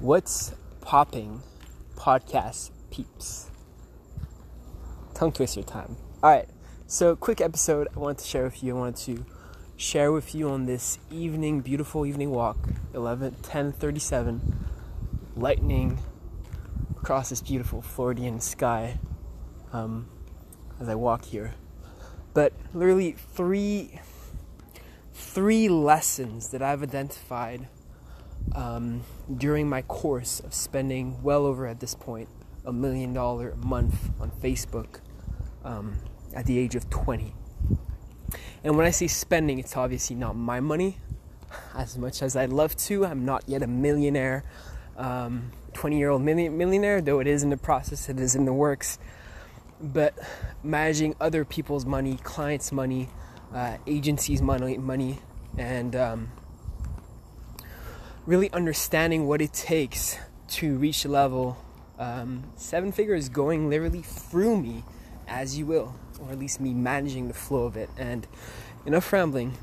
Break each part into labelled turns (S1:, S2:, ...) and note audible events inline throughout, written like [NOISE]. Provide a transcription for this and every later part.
S1: What's popping, podcast peeps? Tongue twister time. All right, so quick episode I wanted to share with you. I wanted to share with you on this evening, beautiful evening walk, 11, 10:37, lightning across this beautiful Floridian sky um, as I walk here. But literally three three lessons that I've identified um, during my course of spending well over at this point a million dollar a month on Facebook um, at the age of 20. And when I say spending, it's obviously not my money as much as I'd love to. I'm not yet a millionaire, 20 um, year old millionaire, though it is in the process, it is in the works. But managing other people's money, clients' money, uh, agencies' money, money, and um, really understanding what it takes to reach level um, seven figures going literally through me as you will or at least me managing the flow of it. And enough rambling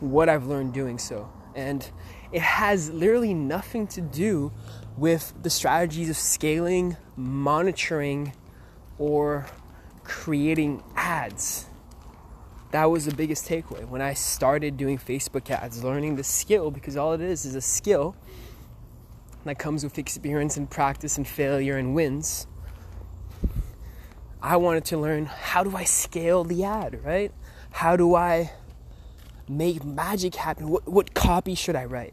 S1: what i've learned doing so. And it has literally nothing to do with the strategies of scaling monitoring or creating ads that was the biggest takeaway when I started doing Facebook ads, learning the skill because all it is is a skill that comes with experience and practice and failure and wins. I wanted to learn how do I scale the ad, right? How do I make magic happen? What, what copy should I write?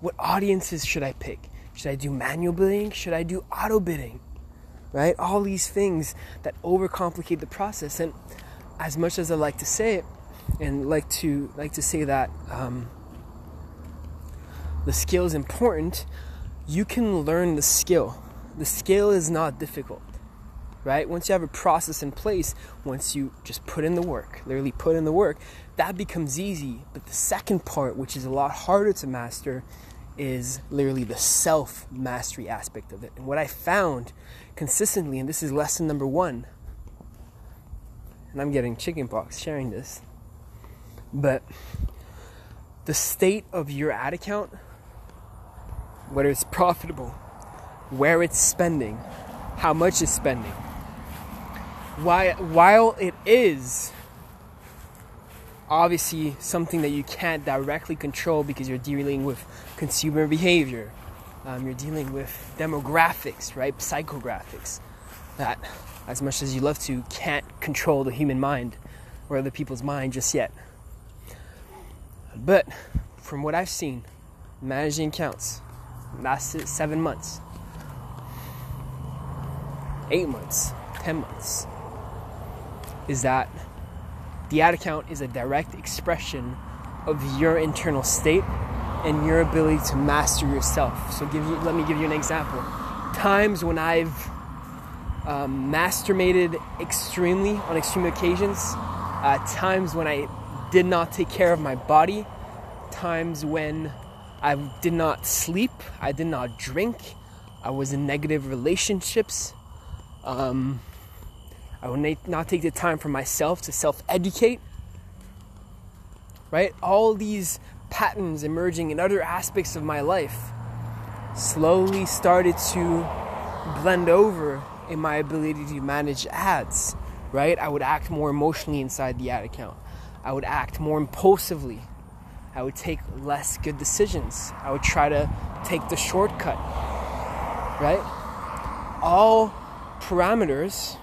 S1: What audiences should I pick? Should I do manual bidding? Should I do auto bidding? Right? All these things that overcomplicate the process. And as much as I like to say it, and like to like to say that um, the skill is important, you can learn the skill. The skill is not difficult, right? Once you have a process in place, once you just put in the work, literally put in the work, that becomes easy. But the second part, which is a lot harder to master, is literally the self mastery aspect of it. And what I found consistently, and this is lesson number one and I'm getting chickenpox sharing this. But the state of your ad account, whether it's profitable, where it's spending, how much it's spending, why, while it is obviously something that you can't directly control because you're dealing with consumer behavior, um, you're dealing with demographics, right? Psychographics that as much as you love to, can't control the human mind or other people's mind just yet. But from what I've seen, managing accounts, last seven months, eight months, ten months, is that the ad account is a direct expression of your internal state and your ability to master yourself. So give you let me give you an example. Times when I've um, masturbated extremely on extreme occasions, uh, times when I did not take care of my body, times when I did not sleep, I did not drink, I was in negative relationships. Um, I would not take the time for myself to self educate. Right? All these patterns emerging in other aspects of my life slowly started to blend over in my ability to manage ads, right? I would act more emotionally inside the ad account. I would act more impulsively. I would take less good decisions. I would try to take the shortcut, right? All parameters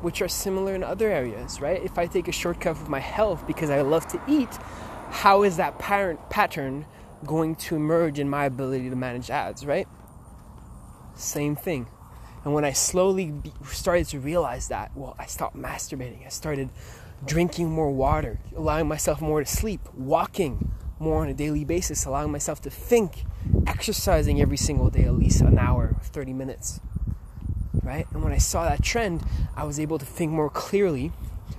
S1: which are similar in other areas, right? If I take a shortcut with my health because I love to eat, how is that pattern going to emerge in my ability to manage ads, right? Same thing. And when I slowly started to realize that, well, I stopped masturbating. I started drinking more water, allowing myself more to sleep, walking more on a daily basis, allowing myself to think, exercising every single day at least an hour, 30 minutes. Right? And when I saw that trend, I was able to think more clearly,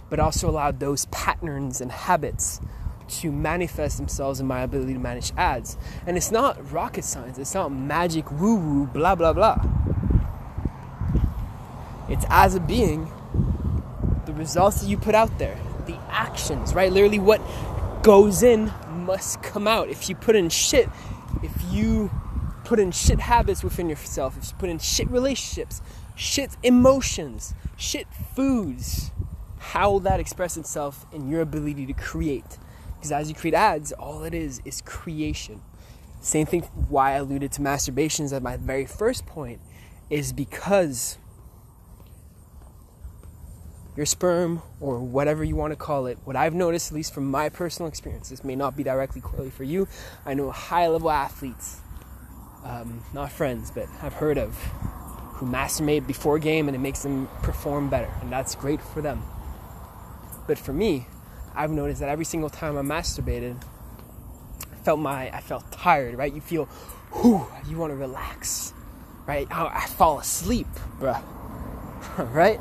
S1: but also allowed those patterns and habits to manifest themselves in my ability to manage ads. And it's not rocket science, it's not magic woo woo, blah, blah, blah. It's as a being, the results that you put out there, the actions, right? Literally, what goes in must come out. If you put in shit, if you put in shit habits within yourself, if you put in shit relationships, shit emotions, shit foods, how will that express itself in your ability to create? Because as you create ads, all it is is creation. Same thing why I alluded to masturbations at my very first point is because your sperm or whatever you want to call it, what I've noticed, at least from my personal experience, this may not be directly correlated for you. I know high level athletes, um, not friends, but I've heard of, who masturbate before game and it makes them perform better, and that's great for them. But for me, I've noticed that every single time I masturbated, I felt my, I felt tired, right? You feel, whew, you want to relax, right? I, I fall asleep, bruh, [LAUGHS] right?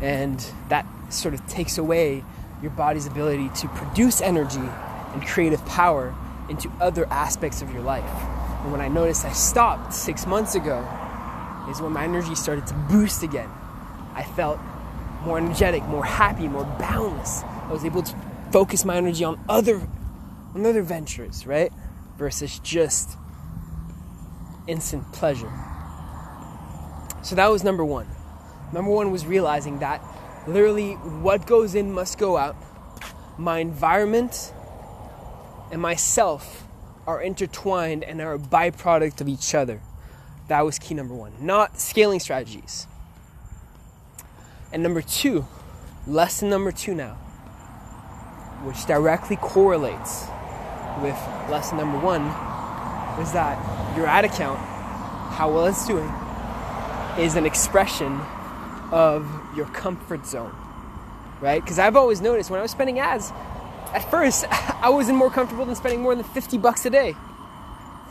S1: And that sort of takes away your body's ability to produce energy and creative power into other aspects of your life. And when I noticed I stopped six months ago, is when my energy started to boost again. I felt more energetic, more happy, more boundless. I was able to focus my energy on other on other ventures, right? Versus just instant pleasure. So that was number 1. Number 1 was realizing that literally what goes in must go out. My environment and myself are intertwined and are a byproduct of each other. That was key number one, not scaling strategies. And number two, lesson number two now, which directly correlates with lesson number one, is that your ad account, how well it's doing, is an expression of your comfort zone, right? Because I've always noticed when I was spending ads, at first, [LAUGHS] I wasn't more comfortable than spending more than 50 bucks a day.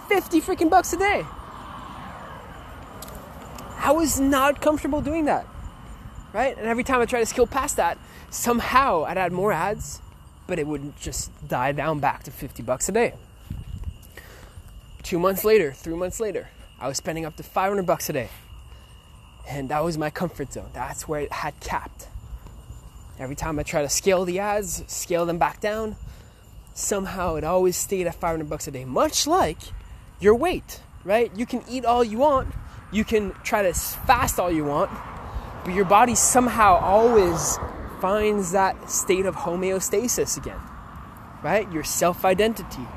S1: 50 freaking bucks a day. I was not comfortable doing that. Right? And every time I tried to scale past that, somehow I'd add more ads, but it would just die down back to 50 bucks a day. Two months later, three months later, I was spending up to 500 bucks a day. And that was my comfort zone. That's where it had capped. Every time I try to scale the ads, scale them back down, somehow it always stayed at 500 bucks a day. Much like your weight, right? You can eat all you want, you can try to fast all you want, but your body somehow always finds that state of homeostasis again, right? Your self identity.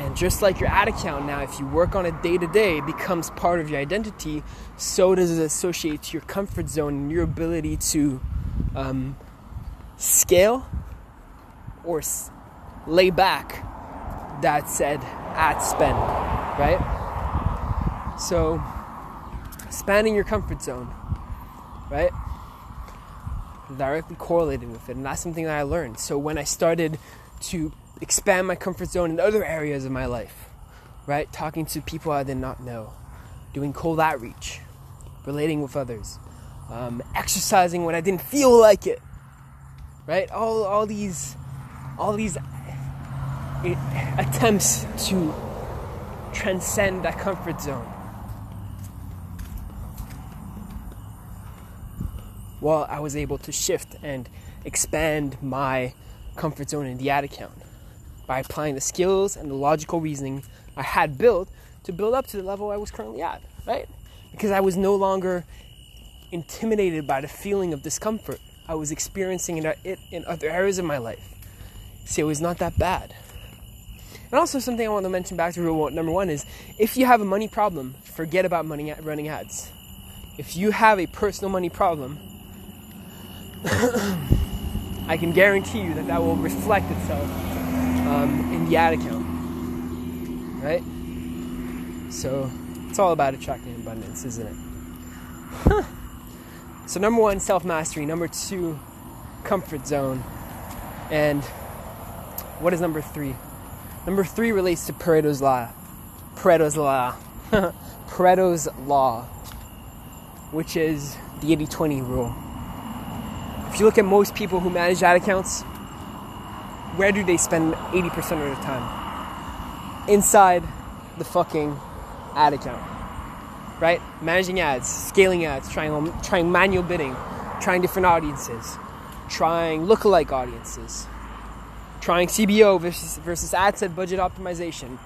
S1: And just like your ad account now, if you work on it day to day, becomes part of your identity, so does it associate to your comfort zone and your ability to um, scale or s- lay back that said ad spend, right? So, spanning your comfort zone, right? Directly correlated with it, and that's something that I learned. So, when I started to expand my comfort zone in other areas of my life, right? Talking to people I did not know, doing cold outreach, relating with others, um, exercising when I didn't feel like it, right? All all these all these attempts to transcend that comfort zone. Well, I was able to shift and expand my comfort zone in the ad account by applying the skills and the logical reasoning I had built to build up to the level I was currently at, right? Because I was no longer intimidated by the feeling of discomfort I was experiencing it in other areas of my life. See, it was not that bad. And also, something I want to mention back to rule number one is if you have a money problem, forget about money running ads. If you have a personal money problem, [COUGHS] I can guarantee you that that will reflect itself um, in the ad account. Right? So, it's all about attracting abundance, isn't it? So, number one, self mastery. Number two, comfort zone. And what is number three? Number three relates to Pareto's Law. Pareto's Law. [LAUGHS] Pareto's Law, which is the 80 20 rule. If you look at most people who manage ad accounts, where do they spend 80% of their time? Inside the fucking ad account right? Managing ads, scaling ads, trying trying manual bidding, trying different audiences, trying lookalike audiences, trying CBO versus versus ad set budget optimization,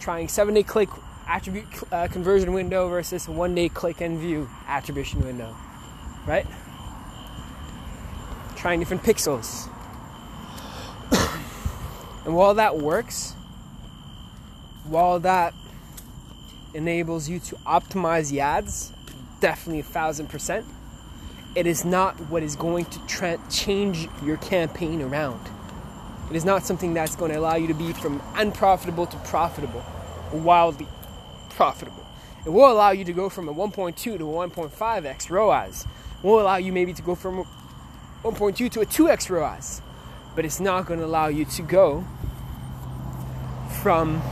S1: trying seven day click attribute uh, conversion window versus one day click and view attribution window, right? Trying different pixels. And while that works, while that enables you to optimize the ads, definitely a thousand percent, it is not what is going to tra- change your campaign around. It is not something that's going to allow you to be from unprofitable to profitable, wildly profitable. It will allow you to go from a 1.2 to a 1.5x ROAS. It will allow you maybe to go from 1.2 to a 2x ROAS. But it's not going to allow you to go from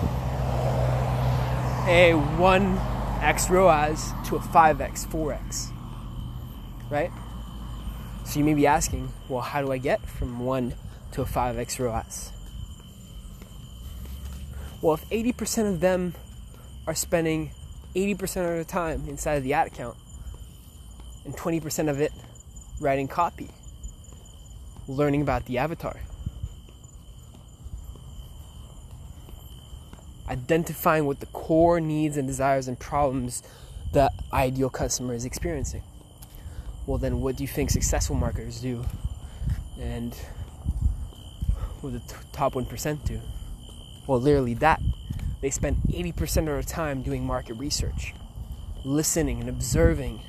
S1: a 1x ROAS to a 5x, 4x. Right? So you may be asking, well, how do I get from 1 to a 5x ROAS? Well, if 80% of them are spending 80% of their time inside of the ad account and 20% of it writing copy, learning about the avatar, identifying what the core needs and desires and problems the ideal customer is experiencing. Well, then, what do you think successful marketers do? And what the top 1% do? Well, literally that. They spend 80% of their time doing market research, listening and observing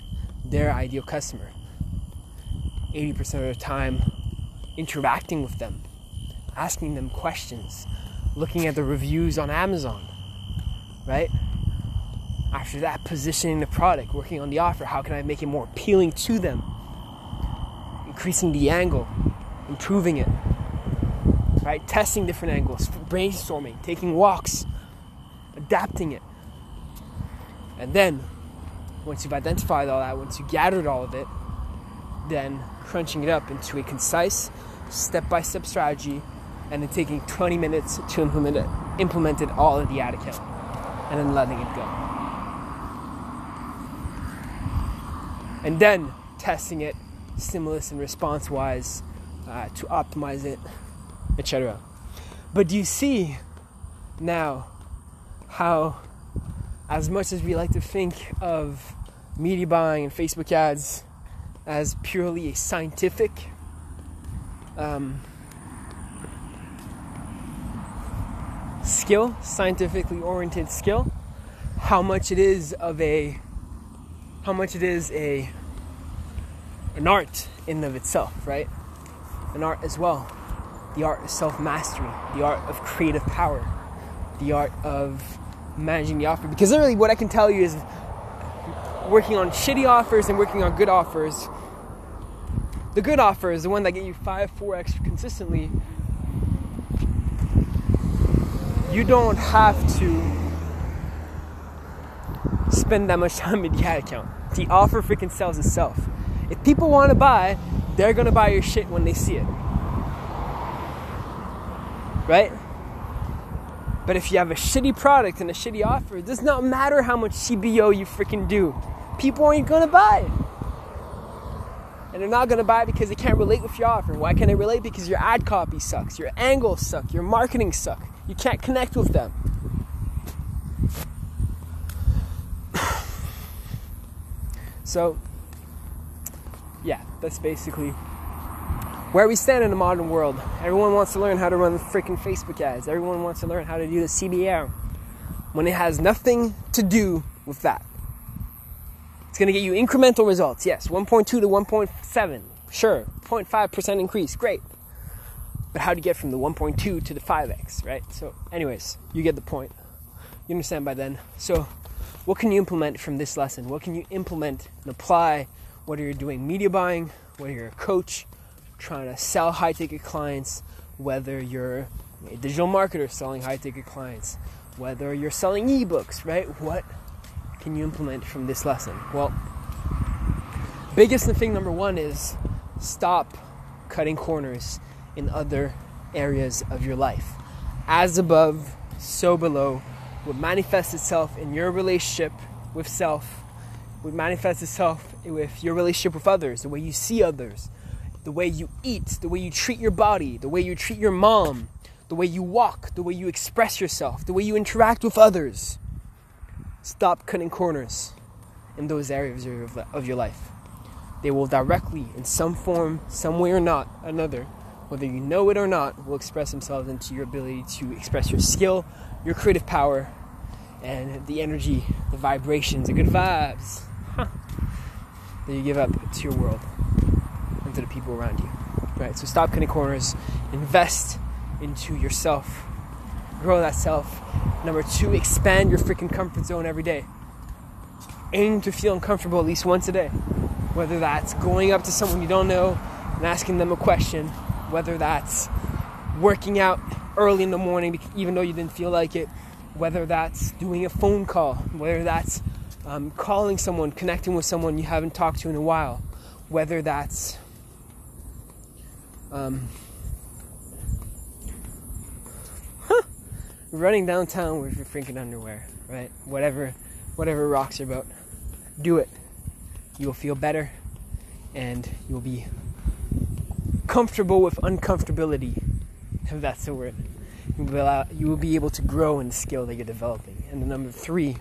S1: their ideal customer. 80% of their time interacting with them, asking them questions, looking at the reviews on Amazon, right? After that, positioning the product, working on the offer. How can I make it more appealing to them? Increasing the angle, improving it, right? Testing different angles, brainstorming, taking walks, adapting it. And then, once you've identified all that, once you gathered all of it, then crunching it up into a concise, step by step strategy, and then taking 20 minutes to implement it, implement it all in the ad account, and then letting it go. And then testing it, stimulus and response wise, uh, to optimize it, etc. But do you see now how, as much as we like to think of media buying and Facebook ads as purely a scientific um, skill, scientifically oriented skill, how much it is of a how much it is a an art in of itself, right? An art as well. The art of self-mastery, the art of creative power, the art of managing the offer. Because literally what I can tell you is working on shitty offers and working on good offers. The good offer is the one that get you 5, 4x consistently you don't have to spend that much [LAUGHS] time in the ad account. The offer freaking sells itself. If people want to buy, they're gonna buy your shit when they see it. Right? But if you have a shitty product and a shitty offer, it does not matter how much CBO you freaking do. People ain't gonna buy. And they're not gonna buy because they can't relate with your offer. Why can't they relate? Because your ad copy sucks, your angles suck, your marketing suck. You can't connect with them. [SIGHS] So, yeah, that's basically where we stand in the modern world. Everyone wants to learn how to run freaking Facebook ads. Everyone wants to learn how to do the CBR when it has nothing to do with that. It's going to get you incremental results. Yes, 1.2 to 1.7. Sure. 0.5% increase. Great. But how do you get from the 1.2 to the 5x, right? So, anyways, you get the point. You understand by then. So, what can you implement from this lesson? What can you implement and apply whether you're doing media buying, whether you're a coach, trying to sell high ticket clients, whether you're a digital marketer selling high ticket clients, whether you're selling ebooks, right? What can you implement from this lesson? Well, biggest thing number one is stop cutting corners in other areas of your life. As above, so below would manifest itself in your relationship with self, would manifest itself with your relationship with others, the way you see others, the way you eat, the way you treat your body, the way you treat your mom, the way you walk, the way you express yourself, the way you interact with others. Stop cutting corners in those areas of your life. They will directly, in some form, some way or not, another, whether you know it or not, will express themselves into your ability to express your skill, your creative power, and the energy, the vibrations, the good vibes huh, that you give up to your world and to the people around you. Right? So stop cutting corners, invest into yourself. Grow that self. Number two, expand your freaking comfort zone every day. Aim to feel uncomfortable at least once a day. Whether that's going up to someone you don't know and asking them a question, whether that's working out early in the morning even though you didn't feel like it, whether that's doing a phone call, whether that's um, calling someone, connecting with someone you haven't talked to in a while, whether that's um, running downtown with your freaking underwear, right? Whatever, whatever rocks your boat, do it. You will feel better, and you will be comfortable with uncomfortability, if that's the word. You will, allow, you will be able to grow in the skill that you're developing. And the number three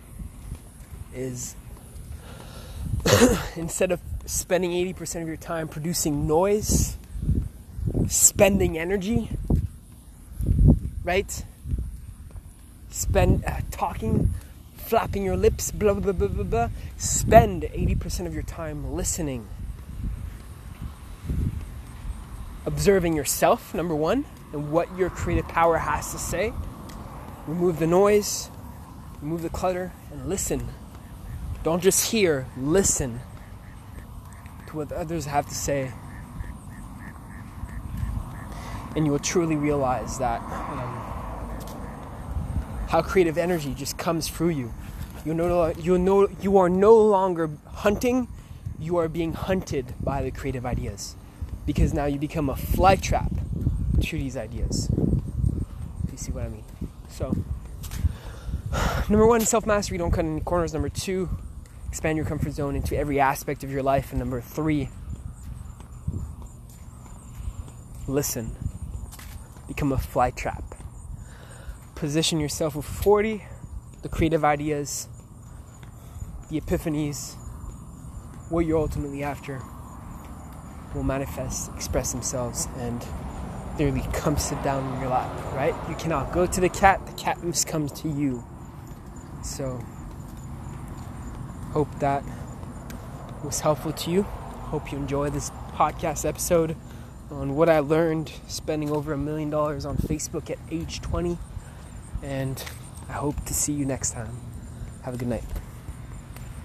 S1: is [COUGHS] instead of spending 80% of your time producing noise, spending energy, right? Spend uh, talking, flapping your lips, blah, blah, blah, blah, blah. Spend 80% of your time listening. Observing yourself, number one, and what your creative power has to say. Remove the noise, remove the clutter, and listen. Don't just hear, listen to what others have to say. And you will truly realize that. Um, how creative energy just comes through you. You know, you you are no longer hunting; you are being hunted by the creative ideas, because now you become a fly trap to these ideas. If you see what I mean. So, number one, self mastery. Don't cut any corners. Number two, expand your comfort zone into every aspect of your life. And number three, listen. Become a fly trap position yourself with 40, the creative ideas, the epiphanies, what you're ultimately after will manifest, express themselves, and literally come sit down in your lap, right? You cannot go to the cat, the cat must come to you. So, hope that was helpful to you. Hope you enjoy this podcast episode on what I learned spending over a million dollars on Facebook at age 20 and I hope to see you next time. Have a good night.